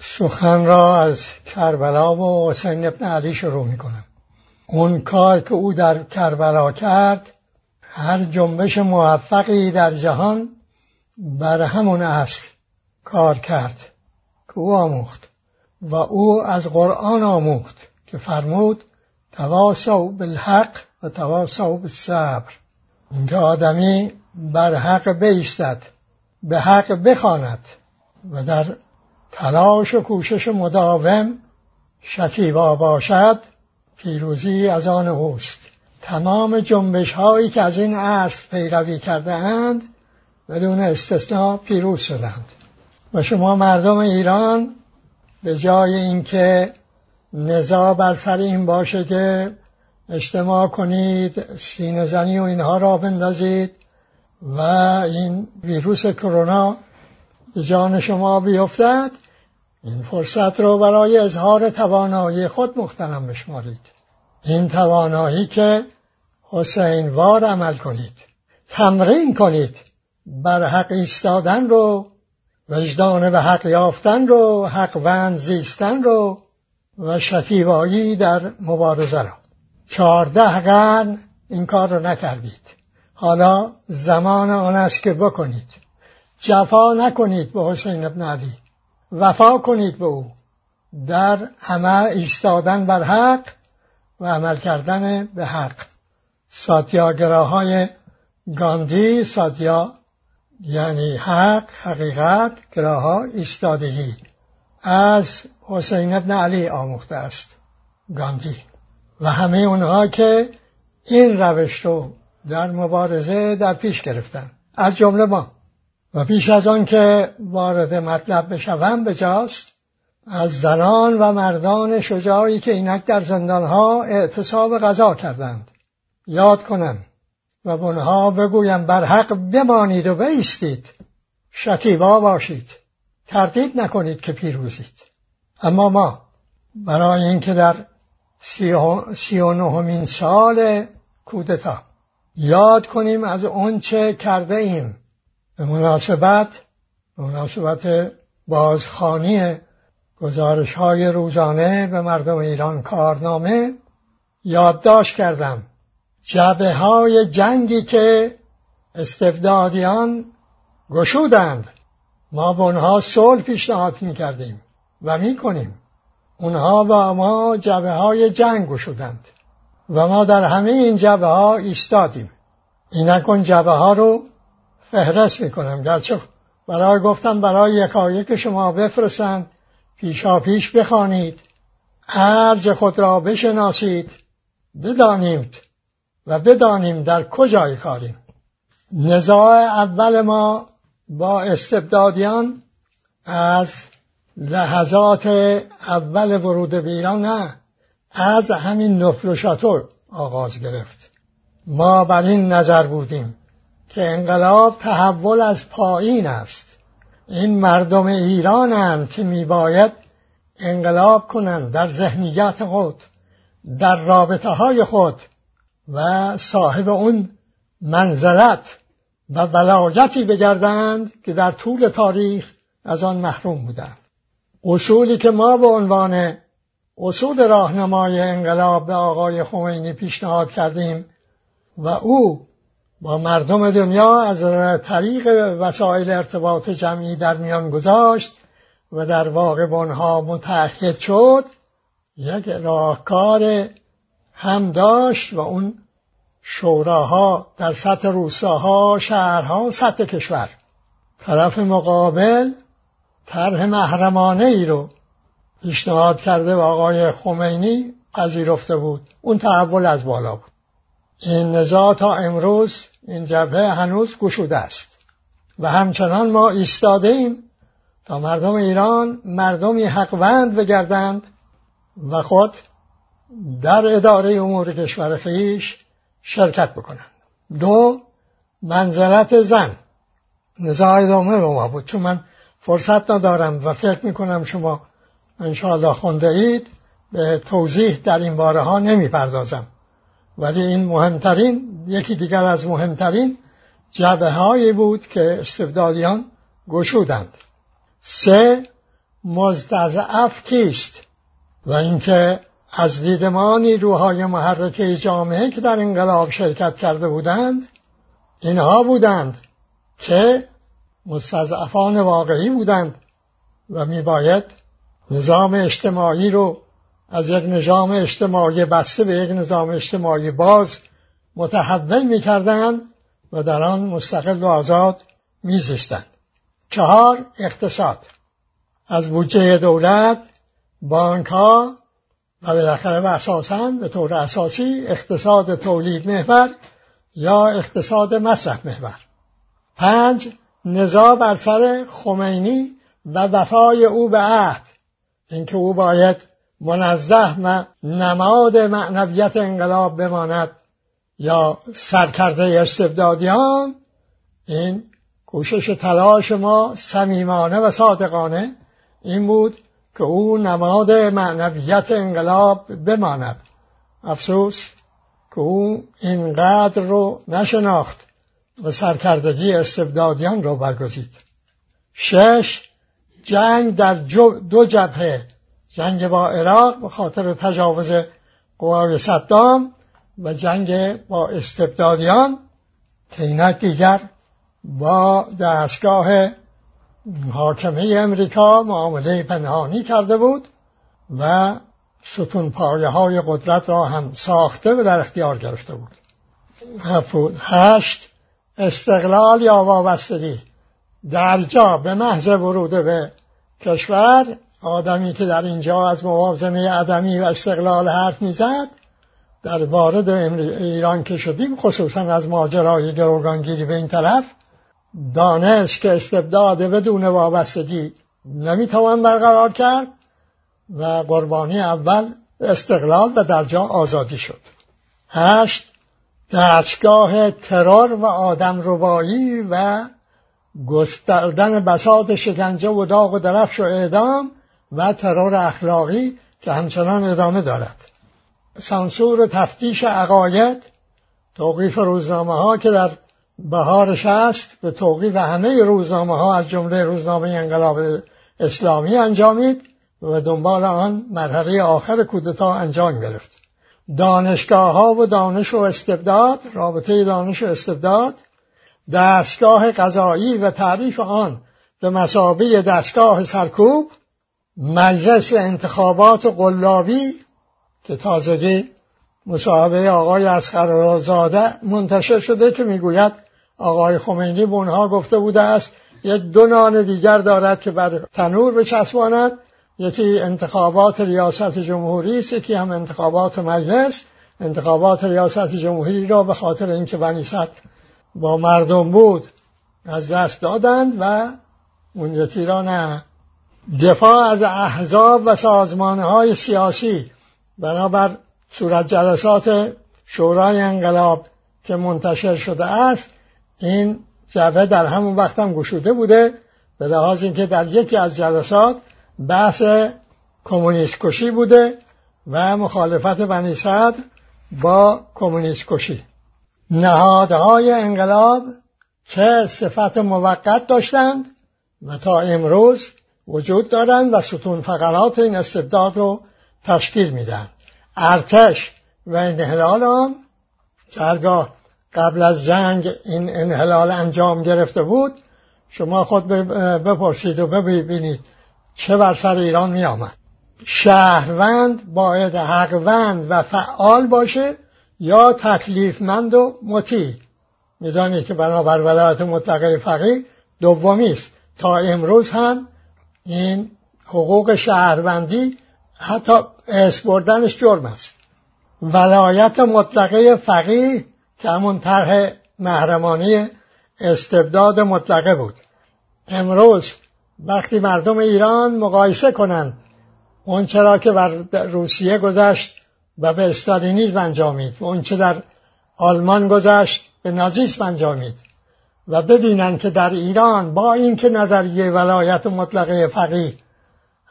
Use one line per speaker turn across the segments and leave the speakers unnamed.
سخن را از کربلا و حسین ابن علی شروع می کنم اون کار که او در کربلا کرد هر جنبش موفقی در جهان بر همون اصل کار کرد که او آموخت و او از قرآن آموخت که فرمود تواسو بالحق و تواسو بالصبر. اینکه آدمی بر حق بیستد به حق بخواند و در تلاش و کوشش مداوم شکیبا باشد پیروزی از آن اوست. تمام جنبش هایی که از این اصل پیروی کرده اند بدون استثناء پیروز شدند. و شما مردم ایران به جای اینکه نزا بر سر این باشه که اجتماع کنید سینه زنی و اینها را بندازید و این ویروس کرونا به جان شما بیفتد این فرصت رو برای اظهار توانایی خود مختنم بشمارید. این توانایی که حسین وار عمل کنید تمرین کنید بر حق ایستادن رو وجدان به حق یافتن رو حق وند زیستن رو و شکیبایی در مبارزه را. چهارده قرن این کار رو نکردید. حالا زمان آن است که بکنید. جفا نکنید به حسین ابن علی وفا کنید به او. در عمل ایستادن بر حق و عمل کردن به حق. ساتیاگراهای گاندی ساتیا یعنی حق حقیقت گراها ایستادگی. از حسین ابن علی آموخته است. گاندی. و همه اونها که این روش رو در مبارزه در پیش گرفتن. از جمله ما. و پیش از آن که وارد مطلب بشوم بجاست از زنان و مردان شجاعی که اینک در زندانها اعتصاب غذا کردند. یاد کنم و بنها بگویم بر حق بمانید و بیستید شکیبا باشید. تردید نکنید که پیروزید اما ما برای اینکه در سی و نهمین سال کودتا یاد کنیم از چه کرده ایم به مناسبت به مناسبت بازخانی گزارش های روزانه به مردم ایران کارنامه یادداشت کردم. جبه های جنگی که استبدادیان گشودند. ما به اونها صلح پیشنهاد می کردیم و می کنیم اونها با ما جبه های جنگ گشودند. و ما در همه این جبه ها ایستادیم. اینک اون جبه ها رو فهرست می‌کنم. گرچه برای گفتم برای یکایک شما بفرستند پیشا پیش بخوانید. ارج خود را بشناسید. بدانید و بدانیم در کجای کاریم. نزاع اول ما با استبدادیان از لحظات اول ورود به ایران نه از همین نفل و شطور آغاز گرفت. ما بر این نظر بودیم. که انقلاب تحول از پایین است. این مردم ایرانند که میباید انقلاب کنند در ذهنیت خود در رابطه های خود و صاحب اون منزلت و ولایتی بگردند که در طول تاریخ از آن محروم بودند. اصولی که ما به عنوان اصول راهنمای انقلاب به آقای خمینی پیشنهاد کردیم و او با مردم دنیا از طریق وسایل ارتباط جمعی در میان گذاشت و در واقع بنها متحد شد یک راهکار هم داشت و اون شوراها در سطح روستاها شهرها سطح کشور. طرف مقابل طرح محرمانه ای رو پیشنهاد کرده و آقای خمینی پذیرفته بود. اون تحول از بالا بود. این نزاع تا امروز این جبهه هنوز گشوده است. و همچنان ما ایستاده ایم تا مردم ایران مردمی حقوند بگردند و خود در اداره امور کشور خیش شرکت بکنند. دو منزلت زن. نزاع ادامه رو ما بود. چون من فرصت ندارم و فکر می‌کنم شما انشاءالله خونده اید به توضیح در این باره ها نمی پردازم ولی این مهمترین یکی دیگر از مهمترین جبه هایی بود که استبدادیان گشودند. سه مستضعف کیست و اینکه از دید ما نیروهای محرکه جامعه که در انقلاب شرکت کرده بودند اینها بودند که مستضعفان واقعی بودند و میباید نظام اجتماعی رو از یک نظام اجتماعی بسته به یک نظام اجتماعی باز متحول می‌کردند و در آن مستقل و آزاد میزیستند چهار اقتصاد از بودجه دولت بانک ها و بالاخره و اساسا به طور اساسی اقتصاد تولید محور یا اقتصاد مصرف محور. پنج نزاع بر سر خمینی و وفای او به عهد. اینکه او باید منزه و نماد معنویت انقلاب بماند یا سرکرده استبدادیان این کوشش تلاش ما صمیمانه و صادقانه این بود که او نماد معنویت انقلاب بماند. افسوس که او اینقدر رو نشناخت و سرکردگی استبدادیان رو برگزید. شش جنگ در دو جبهه جنگ با عراق به خاطر تجاوز قوای صدام و جنگ با استبدادیان که دیگر با دستگاه حاکمه امریکا معامله پنهانی کرده بود و ستون پایه های قدرت را هم ساخته و در اختیار گرفته بود. هشت استقلال یا وابستگی. در جا به محض ورود به کشور آدمی که در اینجا از موازنه عدمی و استقلال حرف می‌زد در وارد ایران که شدیم خصوصا از ماجرای گروگانگیری به این طرف دانش که استبداد بدون وابستگی نمی‌توان برقرار کرد و قربانی اول استقلال و در جا آزادی شد. هشت دستگاه ترور و آدم ربایی و گستردن بساط شکنجه و داغ و درفش و اعدام و ترور اخلاقی که همچنان ادامه دارد. سانسور تفتیش عقاید توقیف روزنامه ها که در بهارش است به توقیف همه روزنامه ها از جمله روزنامه انقلاب اسلامی انجامید و دنبال آن مرحله آخر کودتا انجام گرفت. دانشگاه ها و دانش و استبداد رابطه دانش و استبداد دستگاه قضایی و تعریف آن به مسابه دستگاه سرکوب مجلس انتخابات قلابی که تازگی مصاحبه آقای اسخرزاده منتشر شده که می‌گوید آقای خمینی به اونها گفته بوده است یک دو نان دیگر دارد که بر تنور بچسباند. یکی انتخابات ریاست جمهوری است یکی هم انتخابات مجلس. انتخابات ریاست جمهوری را به خاطر اینکه بنیست با مردم بود از دست دادند و اون یکی را نه. دفاع از احزاب و سازمان های سیاسی بنابر صورت جلسات شورای انقلاب که منتشر شده است این جبهه در همون وقت هم گشوده بوده به لحاظ اینکه در یکی از جلسات بحث کمونیست کشی بوده و مخالفت بنی صدر با کمونیست کشی. نهادهای انقلاب که صفت موقت داشتند و تا امروز وجود دارند و ستون فقرات این استبداد رو تشکیل میدن ارتش و انحلال آن. که هرگاه قبل از جنگ این انحلال انجام گرفته بود. شما خود بپرسید و ببینید چه بر سر ایران می آمد شهروند باید حقوند و فعال باشه یا تکلیفمند و مطیع. می‌دانید که بنابر ولایت مطلقه فقیه دومی است تا امروز هم این حقوق شهروندی حتی اسم بردنش جرم است. ولایت مطلقه فقیه که همون طرح محرمانی استبداد مطلقه بود. امروز وقتی مردم ایران مقایسه کنند اون چرا که بر روسیه گذشت و به استالینیزم انجامید و اون چه در آلمان گذشت به نازیسم انجامید و ببینند که در ایران با اینکه نظریه ولایت مطلقه فقیه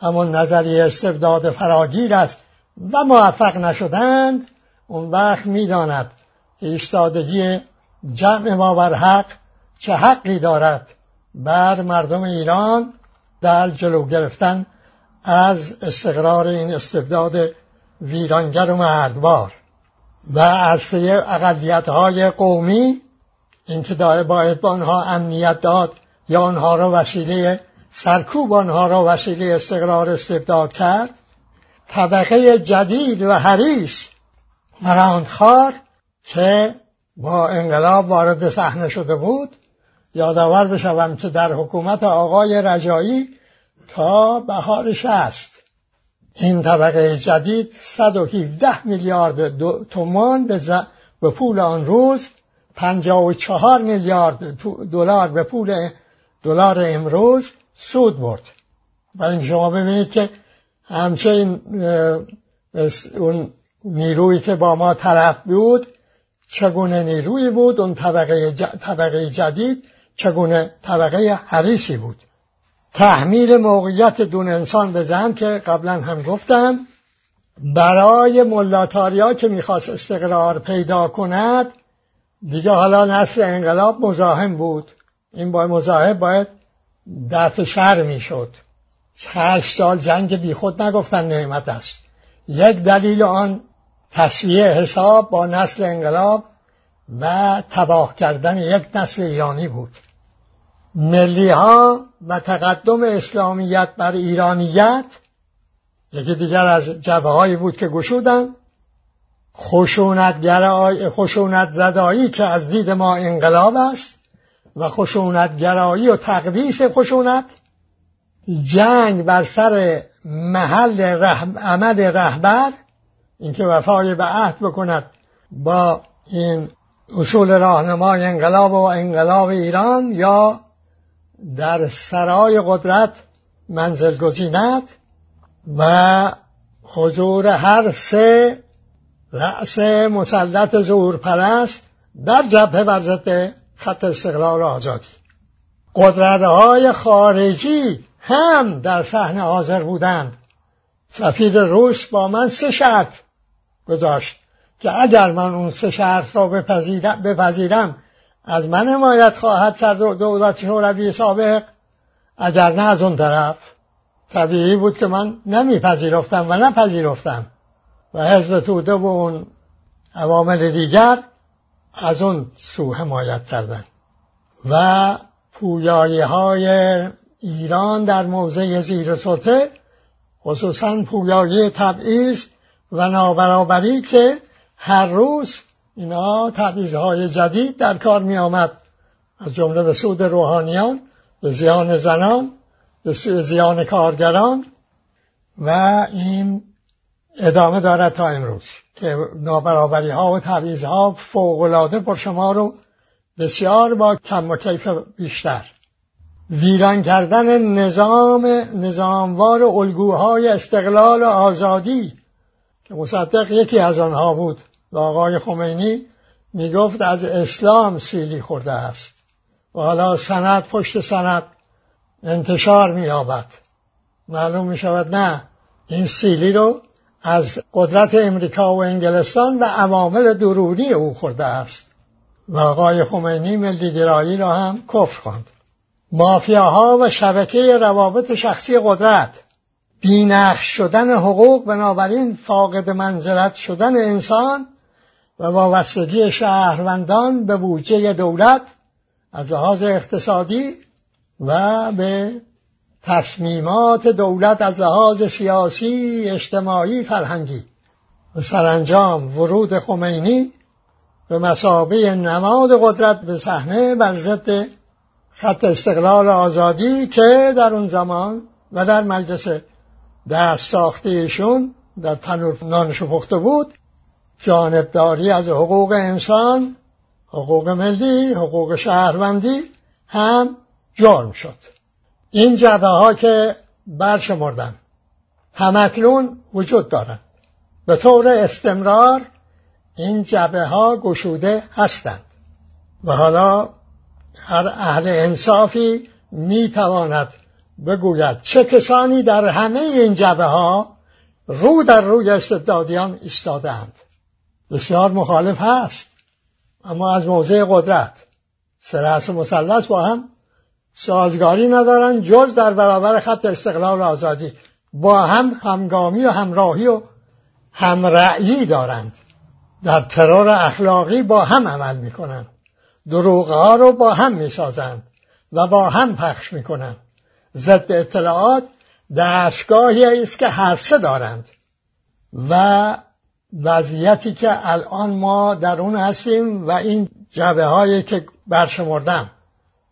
همون نظریه استبداد فراگیر است و موفق نشدند اون وقت می‌داند که ایستادگی جمع ما بر حق چه حقی دارد بر مردم ایران در جلو گرفتن از استقرار این استبداد ویرانگر و مردبار. و عرصه اقلیت های قومی اینکه باید با آنها امنیت داد یا آنها را وسیله سرکوب آنها را وسیله استقرار استبداد کرد. طبقه جدید و حریص و که با انقلاب وارد صحنه شده بود یادآور بشوم که در حکومت آقای رجایی تا بهار شست این طبقه جدید 117 میلیارد تومان به پول آن روز 54 میلیارد دلار به پول دلار امروز سود برد. برای شما ببینید که همچنین اون نیرویی که با ما طرف بود چگونه نیرویی بود اون طبقه, طبقه جدید چگونه طبقه حریصی بود. تحمیل موقعیت دون انسان به زن که قبلا هم گفتم برای ملاتاریا که می‌خواست استقرار پیدا کند دیگه حالا نسل انقلاب مزاحم بود. این باید مزاحم باید دفع شر می‌شد. هشت سال جنگ بیخود نگفتن نعمت است. یک دلیل آن تصویه حساب با نسل انقلاب و تباه کردن یک نسل ایرانی بود. ملی ها و تقدم اسلامیت بر ایرانیت یکی دیگر از جبه هایی بود که گشودن خشونت, خشونت زدایی که از دید ما انقلاب است و خشونت گرایی و تقدیس خشونت جنگ بر سر محل عمل رهبر اینکه وفای به عهد بکند با این اصول راهنمای انقلاب و انقلاب ایران یا در سرای قدرت منزل گزیند و حضور هر سه رأس مسلط زور پرست در جبهه ورزت خط استقلال آزادی. قدرت های خارجی هم در صحنه حاضر بودند. سفیر روس با من سه شرط گذاشت که اگر من اون سه شرط را بپذیرم از من حمایت خواهد کرد دولت شوروی سابق. اگر نه از اون طرف طبیعی بود که من نمیپذیرفتم و نپذیرفتم. و حزب توده و اون عوامل دیگر از اون سو حمایت کردن. و پویایی های ایران در موضع زیر سطح خصوصا پویایی تبعیض و نابرابری که هر روز اینا های جدید در کار می آمد از جمله به سود روحانیان به زیان زنان به زیان کارگران و این ادامه دارد تا امروز که نابرابری ها و تعویض ها فوقلاده پر شما رو بسیار با کم و کیف بیشتر. ویران کردن نظام نظاموار الگوهای استقلال و آزادی که مصدق یکی از آنها بود و آقای خمینی می‌گفت از اسلام سیلی خورده است. و حالا سند پشت سند انتشار مییابد. معلوم می شود نه این سیلی رو از قدرت امریکا و انگلستان و عوامل درونی او خورده است. و آقای خمینی ملیگرایی را هم کفر خواند. مافیاها و شبکه روابط شخصی قدرت بینخش شدن حقوق بنابراین فاقد منزلت شدن انسان و وابستگی شهروندان به بودجه دولت از لحاظ اقتصادی و به تصمیمات دولت از لحاض سیاسی، اجتماعی، فرهنگی. و سرانجام ورود خمینی به مسابه نماد قدرت به صحنه بر ضد خط استقلال آزادی که در اون زمان و در مجلس دست ساخته ایشون در تنور نانشو پخته بود جانبداری از حقوق انسان حقوق ملی حقوق شهروندی هم جرم شد. این جبه ها که برشمردن همکنون وجود دارند به طور استمرار این جبه ها گشوده هستند. و حالا هر اهل انصافی می‌تواند بگوید چه کسانی در همه این جبه ها رو در روی استبدادیان ایستادند بسیار مخالف هست. اما از موضع قدرت سرعس مسلس با هم سازگاری ندارن جز در برابر خط استقلال و آزادی. با هم همگامی و همراهی و همرأیی دارند. در ترور اخلاقی با هم عمل می‌کنند دروغ ها رو با هم می‌سازند و با هم پخش می‌کنند ضد اطلاعات دستگاهی است که هر سه دارند. و وضعیتی که الان ما در اون هستیم و این جبه هایی که برشمردم.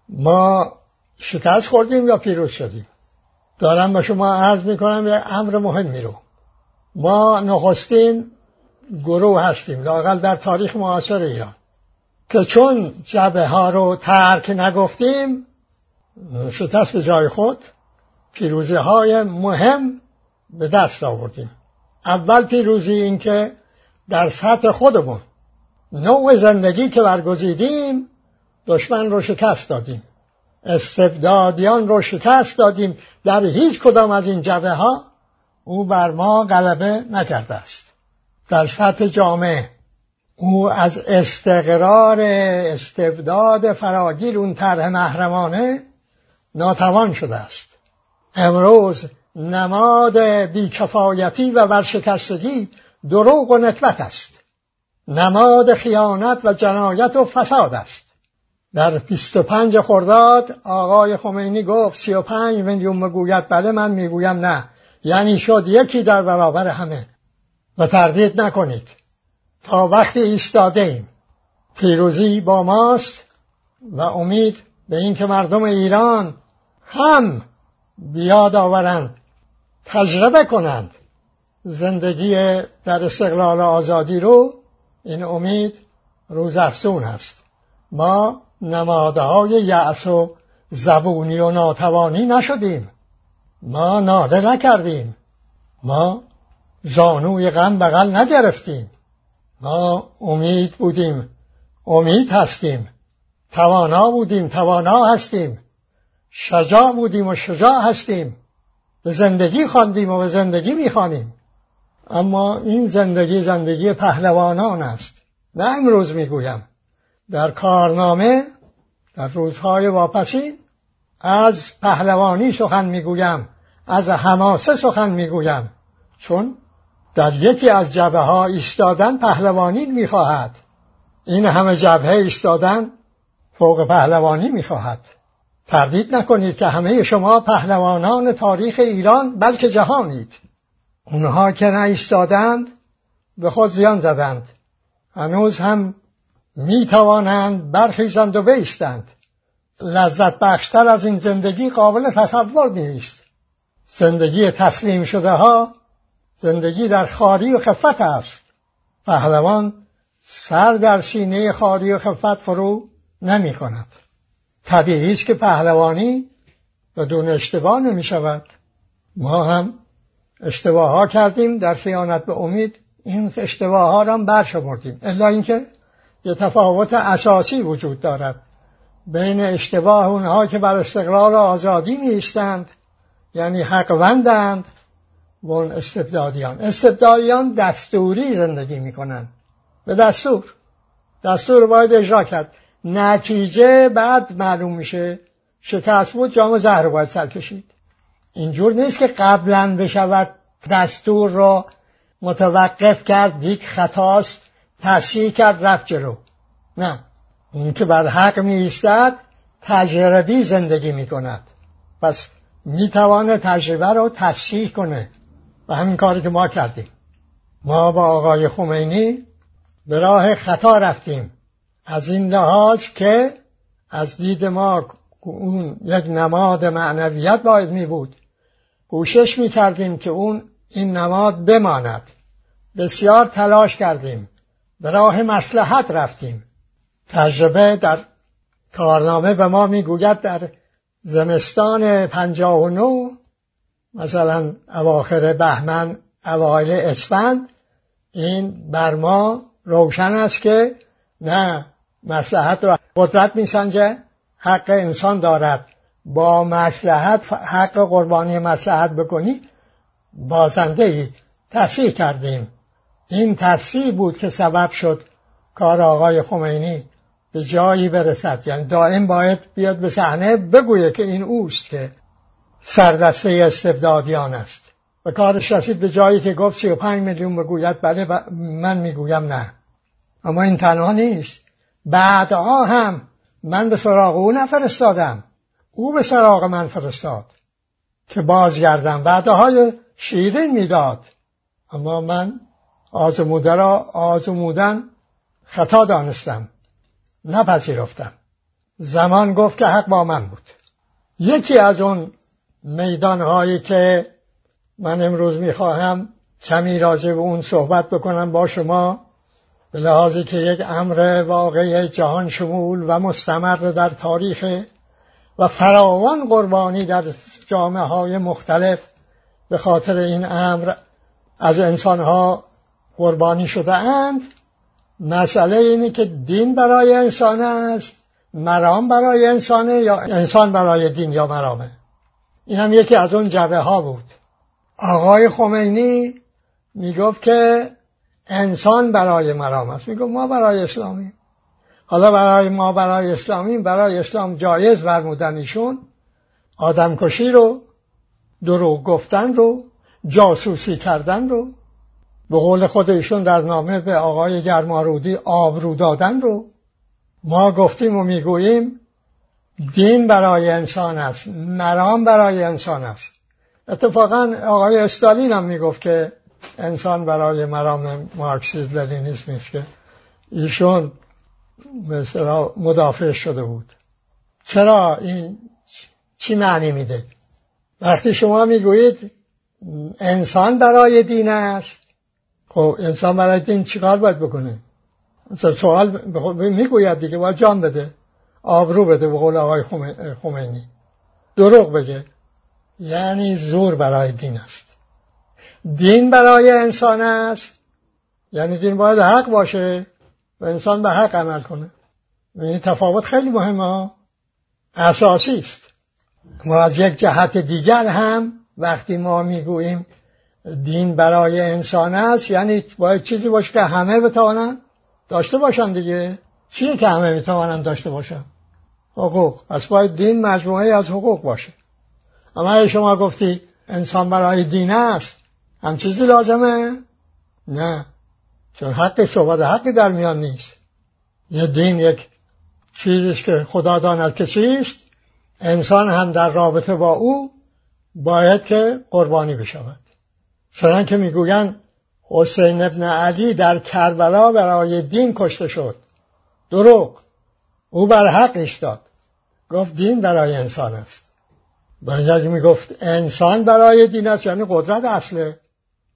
ما شکست خوردیم یا پیروز شدیم؟ دارم به شما عرض می‌کنم یک امر مهمی رو. ما نخستین گروه هستیم لاقل در تاریخ معاصر ایران که چون جبه ها رو ترک نگفتیم شکست به جای خود پیروزی های مهم به دست آوردیم. اول پیروزی این که در سطح خودمون نوع زندگی که برگزیدیم دشمن رو شکست دادیم. استبدادیان رو شکست دادیم. در هیچ کدام از این جبه ها او بر ما غلبه نکرده است. در سطح جامعه او از استقرار استبداد فراگیر اون طرح محرمانه ناتوان شده است. امروز نماد بیکفایتی و ورشکستگی دروغ و نکبت است. نماد خیانت و جنایت و فساد است. در 25 خرداد آقای خمینی گفت 35 میلیون بگوید بله من می‌گویم نه. یعنی شد یکی در برابر همه. و تردید نکنید. تا وقتی ایستاده ایم. پیروزی با ماست و امید به اینکه مردم ایران هم بیاد آورند تجربه کنند زندگی در استقلال آزادی رو. این امید روز افزون است ما نمادهای یأس و زبونی و ناتوانی نشدیم. ما ناده نکردیم. ما زانوی غم بغل نگرفتیم. ما امید بودیم. امید هستیم. توانا بودیم توانا هستیم. شجاع بودیم و شجاع هستیم. به زندگی خواندیم و به زندگی می‌خوانیم. اما این زندگی زندگی پهلوانان است. نه امروز می‌گویم. در کارنامه در روزهای واپسین از پهلوانی سخن می‌گویم از حماسه سخن می‌گویم. چون در یکی از جبه ها ایستادن پهلوانی می‌خواهد. این همه جبهه ایستادن فوق پهلوانی می‌خواهد. تردید نکنید که همه شما پهلوانان تاریخ ایران بلکه جهانید. اونها که نایستادند به خود زیان زدند. هنوز هم می توانند برخیزند و بیستند لذت بخشتر از این زندگی قابل تصور نیست. زندگی تسلیم شده ها زندگی در خاری و خفت است. پهلوان سر در سینه خاری و خفت فرو نمی کند طبیعی است که پهلوانی بدون اشتباه نمی شود ما هم اشتباه ها کردیم در خیانت به امید. این اشتباه ها را هم برشمردیم. الا اینکه یه تفاوت اساسی وجود دارد. بین اشتباه اونها که بر استقلال و آزادی میستند یعنی حقوندند و اون استبدادیان. استبدادیان دستوری زندگی می‌کنند. به دستور. دستور باید اجرا کرد. نتیجه بعد معلوم میشه. شکست بود جام زهر باید سر کشید. اینجور نیست که قبلا بشود دستور را متوقف کرد. دیک خطاست. تصحیح کرد رفت جلو. نه. اون که بر حق می ایستد تجربی زندگی می کند پس می توانه تجربه رو تصحیح کنه. و همین کاری که ما کردیم. ما با آقای خمینی به راه خطا رفتیم. از این لحاظ که از دید ما اون یک نماد معنویت باید می بود کوشش می کردیم که اون این نماد بماند. بسیار تلاش کردیم. به راه مسلحت رفتیم. تجربه در کارنامه به ما می‌گوید در زمستان پنجاه و نو مثلا اواخر بهمن اوایل اسفند این بر ما روشن است که نه مسلحت را قدرت میسنجه حق انسان دارد. با مسلحت حق قربانی مسلحت بکنی بازنده ای تصحیح کردیم. این تفسیر بود که سبب شد کار آقای خمینی به جایی برسد. یعنی دائم باید بیاد به صحنه بگویه که این اوست که سردسته استبدادیان است. و کارش رسید به جایی که گفت سی و پنج میلیون بگوید. بله من می‌گویم نه. اما این تنها نیست. بعدها هم من به سراغ او نفرستادم. او به سراغ من فرستاد که بازگردم. وعده های شیرین می‌داد. اما من آزموده را آزمودن خطا دانستم نپذیرفتم. زمان گفت که حق با من بود. یکی از اون میدانهایی که من امروز می‌خواهم کمی راجع به اون صحبت بکنم با شما به لحاظی که یک امر واقعی جهان شمول و مستمر در تاریخ و فراوان قربانی در جامعه های مختلف به خاطر این امر از انسانها قربانی شده اند مسئله اینه که دین برای انسان است مرام برای انسانه یا انسان برای دین یا مرامه. این هم یکی از اون جبه ها بود. آقای خمینی می‌گفت که انسان برای مرام است. می‌گفت ما برای اسلامی. حالا برای ما برای اسلامی برای اسلام جایز فرمودن ایشون آدمکشی رو دروغ گفتن رو جاسوسی کردن رو. به قول خود ایشون در نامه به آقای گرمارودی آبرو دادن رو. ما گفتیم و می‌گوییم دین برای انسان است مرام برای انسان است. اتفاقا آقای استالین هم می‌گفت که انسان برای مرام مارکسیز لنینیسم است که ایشون مثلا مدافع شده بود. چرا این چی معنی میده؟ وقتی شما می‌گویید انسان برای دین است خب انسان برای دین چیکار باید بکنه؟ سوال می‌گوید دیگه باید جان بده آبرو بده به قول آقای خمینی. دروغ بگه. یعنی زور برای دین است. دین برای انسان است. یعنی دین باید حق باشه و انسان به حق عمل کنه. این تفاوت خیلی مهمه اساسی است. ما از یک جهت دیگر هم وقتی ما می‌گوییم دین برای انسان است یعنی باید چیزی باشه که همه بتوانن داشته باشن دیگه. چیه که همه می‌توانن داشته باشن؟ حقوق. پس باید دین مجموعه از حقوق باشه. اما شما گفتی انسان برای دین است هم چیزی لازمه؟ نه. چون حق صحبت حقی در میان نیست. یه دین یک چیزیست که خدا داند که چیست انسان هم در رابطه با او باید که قربانی بشود. چنان که می‌گویند حسین ابن علی در کربلا برای دین کشته شد. دروغ. او بر حق ایستاد گفت دین برای انسان است. برای می‌گفت انسان برای دین است یعنی قدرت اصله.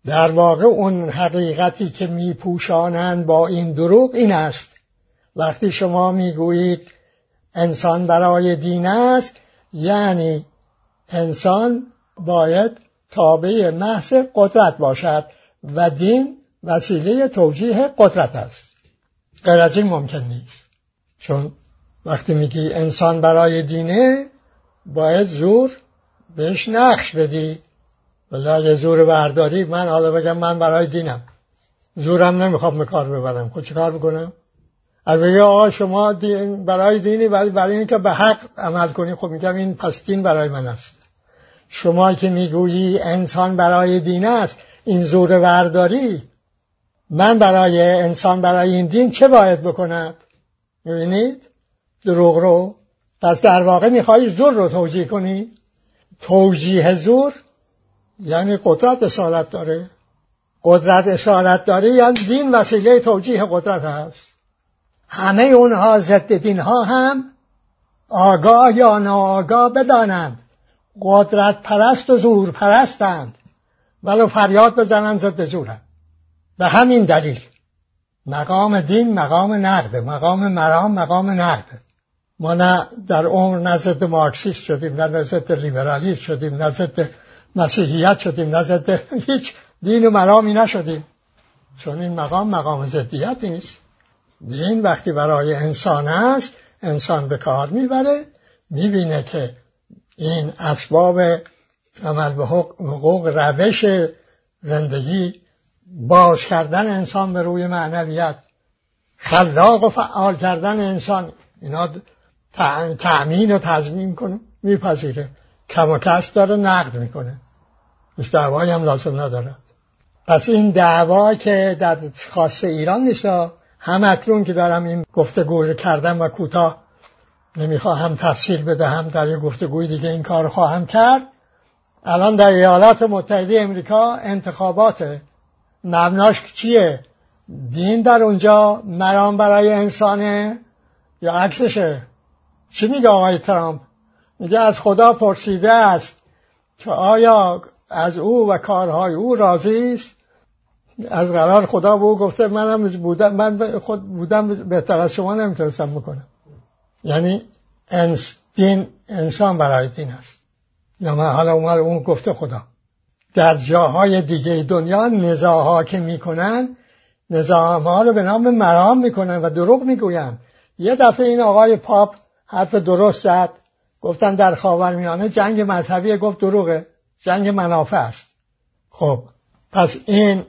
در واقع اون حقیقتی که میپوشانند با این دروغ این است. وقتی شما می‌گویید انسان برای دین است یعنی انسان باید تابع محض قدرت باشد و دین وسیله توجیه قدرت است. غیر از این ممکن نیست. چون وقتی میگی انسان برای دینه باید زور بهش نقش بدی. یه زور برداری. من حالا بگم من برای دینم. زورم نمی‌خوام به کار ببرم. خود چه کار بکنم اگه بگه آقا شما دین برای دینی ولی برای اینکه به حق عمل کنی. خب میگم این پس دین برای من است. شما که می‌گویی انسان برای دین است این زور برداری من برای انسان برای این دین چه باید بکند؟ می‌بینید؟ دروغ رو. پس در واقع میخوایی زور رو توجیه کنی. توجیه زور یعنی قدرت اصالت داره. قدرت اصالت داره یعنی دین وسیله توجیه قدرت هست. همه اونها ضد دین ها هم آگاه یا ناآگاه بدانند. قدرت پرست و زور پرستند ولو فریاد بزنند ضد زورند به همین دلیل. مقام دین مقام نقده مقام مرام مقام نقده ما نه در عمر نه ضد مارکسیست شدیم نه ضد لیبرالی شدیم نه ضد مسیحیت شدیم نه ضد هیچ دین و مرامی نشدیم. چون این مقام مقام ضدیت نیست. دین وقتی برای انسان است انسان به کار می‌بره می‌بینه که این اسباب عمل به حقوق روش زندگی باز کردن انسان به روی معنویت خلاق و فعال کردن انسان اینا تأمین و تضمین کنه میپذیره. کم و کس داره نقد می‌کنه. هیچ دعوایی هم لازم ندارد پس این دعوا که در خاص ایران نیست هم اکنون که دارم این گفتگو کردم و کوتاه نمی‌خواهم تفصیل بدهم در یه گفتگوی دیگه این کار خواهم کرد. الان در ایالات متحده امریکا انتخابات مبناش چیه؟ دین در اونجا مرام برای انسانه یا عکسشه؟ چی میگه آقای ترامپ؟ میگه از خدا پرسیده است که آیا از او و کارهای او راضی است؟ از قرار خدا به او گفته منم بودم من خود بودم بهتر از شما نمی‌تونستم می‌کنم یعنی انس دین انسان برای دین است. یا من حالا اون گفته خدا. در جاهای دیگه دنیا نزاها که می‌کنن نظام رو به نام مرام می‌کنن و دروغ می‌گوین یه دفعه این آقای پاپ حرف درست زد. گفتن در خاورمیانه جنگ مذهبی گفت دروغه. جنگ منافع است. خب پس این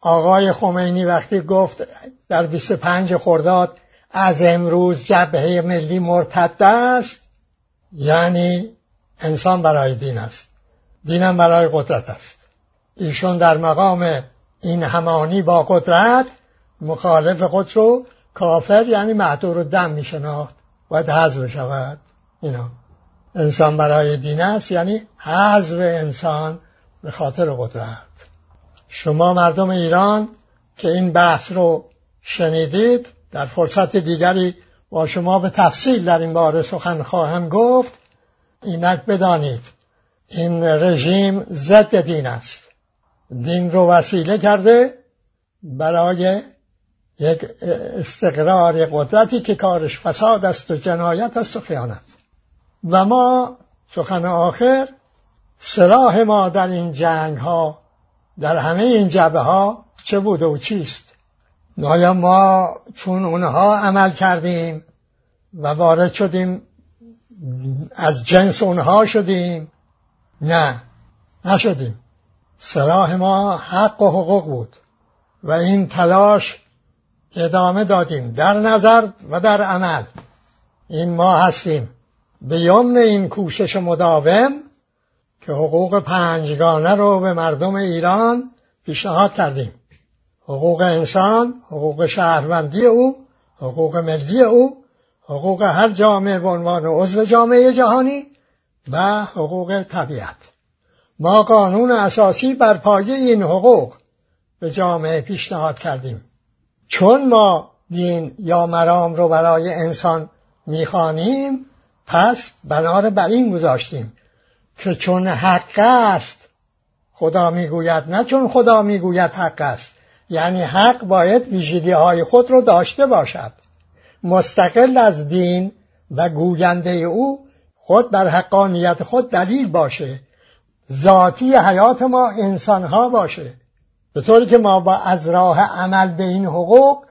آقای خمینی وقتی گفت در 25 خرداد از امروز جبهه ملی مرتد است یعنی انسان برای دین است. دینم برای قدرت است. ایشون در مقام این همانی با قدرت مخالف خود رو کافر یعنی معدور دم می شناخت باید حذف شود. اینا. انسان برای دین است یعنی حذف انسان به خاطر قدرت. شما مردم ایران که این بحث رو شنیدید در فرصت دیگری با شما به تفصیل در این باره سخن خواهم گفت. اینک بدانید این رژیم ضد دین است. دین رو وسیله کرده برای یک استقرار قدرتی که کارش فساد است و جنایت است و خیانت. و ما سخن آخر سلاح ما در این جنگ ها در همه این جبه ها چه بوده و چیست؟ آیا ما چون اونها عمل کردیم و وارد شدیم از جنس اونها شدیم؟ نه نشدیم. سلاح ما حق و حقوق بود و این تلاش ادامه دادیم در نظر و در عمل. این ما هستیم. به یمن این کوشش مداوم که حقوق پنجگانه رو به مردم ایران پیشنهاد کردیم. حقوق انسان، حقوق شهروندی او، حقوق ملی او، حقوق هر جامعه به عنوان عضو جامعه جهانی و حقوق طبیعت. ما قانون اساسی بر پایه این حقوق به جامعه پیشنهاد کردیم. چون ما دین یا مرام رو برای انسان می‌خوانیم پس بنار بر این گذاشتیم که چون حق است خدا می‌گوید نه چون خدا می‌گوید حق است. یعنی حق باید ویژگی های خود رو داشته باشد. مستقل از دین و گوینده او خود بر حقانیت خود دلیل باشه. ذاتی حیات ما انسان ها باشه. به طوری که ما با از راه عمل به این حقوق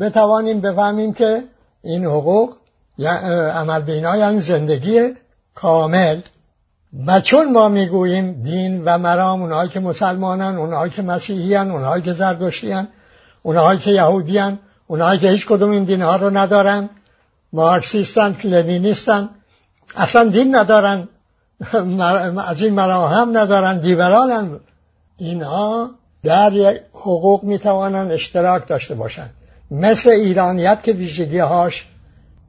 بتوانیم بفهمیم که این حقوق عمل به اینا یعنی زندگی کامل. و چون ما می‌گوییم دین و مرام اونهایی که مسلمانن اونهایی که مسیحیان اونهایی که زردشتیان اونهایی که یهودیان اونهایی که هیچ کدوم این دین ها رو ندارن مارکسیستن لنینیستن اصلا دین ندارن از این مراهم ندارن لیبرالن. اینها در حقوق می‌توانند اشتراک داشته باشند مثل ایرانیت که ویژگی هاش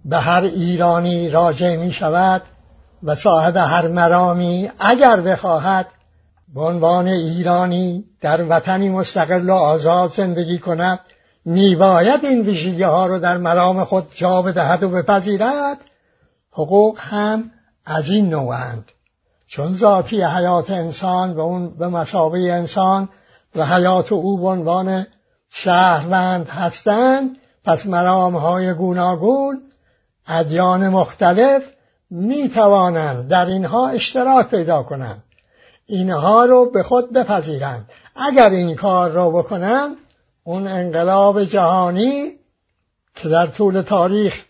به هر ایرانی راجع می شود و صاحب هر مرامی اگر بخواهد به عنوان ایرانی در وطنی مستقل و آزاد زندگی کند میباید این ویژگی ها رو در مرام خود جا بدهد و بپذیرد. حقوق هم از این نوعند چون ذاتی حیات انسان و اون به مسابه انسان و حیات او به عنوان شهروند هستند پس مرام های گوناگون ادیان مختلف می توانند در اینها اشتراک پیدا کنند. اینها رو به خود بپذیرند. اگر این کار را بکنند اون انقلاب جهانی که در طول تاریخ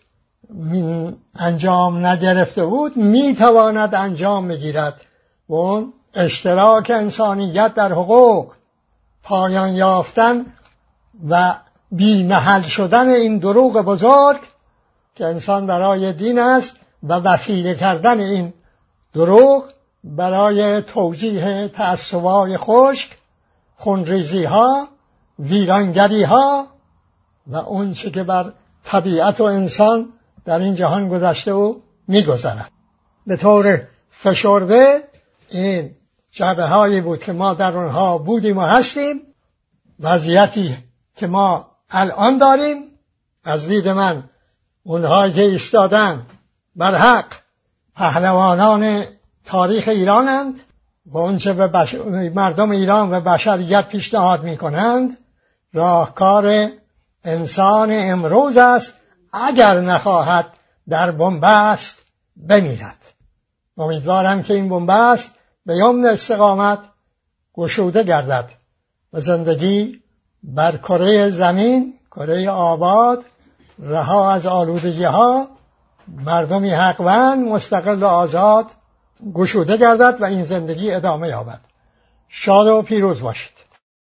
انجام نگرفته بود می‌تواند انجام بگیرد و اون اشتراک انسانیت در حقوق پایان یافتن و بی محل شدن این دروغ بزرگ که انسان برای دین است و وسیله کردن این دروغ برای توجیه تعصبای خشک خونریزی ها ویرانگری ها و اون چه که بر طبیعت و انسان در این جهان گذشته و میگذرد. به طور فشرده این جبه هایی بود که ما در اونها بودیم و هستیم وضعیتی که ما الان داریم از دید من اونهایی که ایستادن بر حق پهلوانان تاریخ ایرانند. و اونچه به مردم ایران و بشریت پیشنهاد می کنند راهکار انسان امروز است. اگر نخواهد در بنبست بمیرد. امیدوارم که این بنبست به یمن استقامت گشوده گردد و زندگی بر کره زمین کره آباد رها از آلودگی ها مردمی حقوند مستقل و آزاد گشوده گردد و این زندگی ادامه یابد. شاد و پیروز باشید.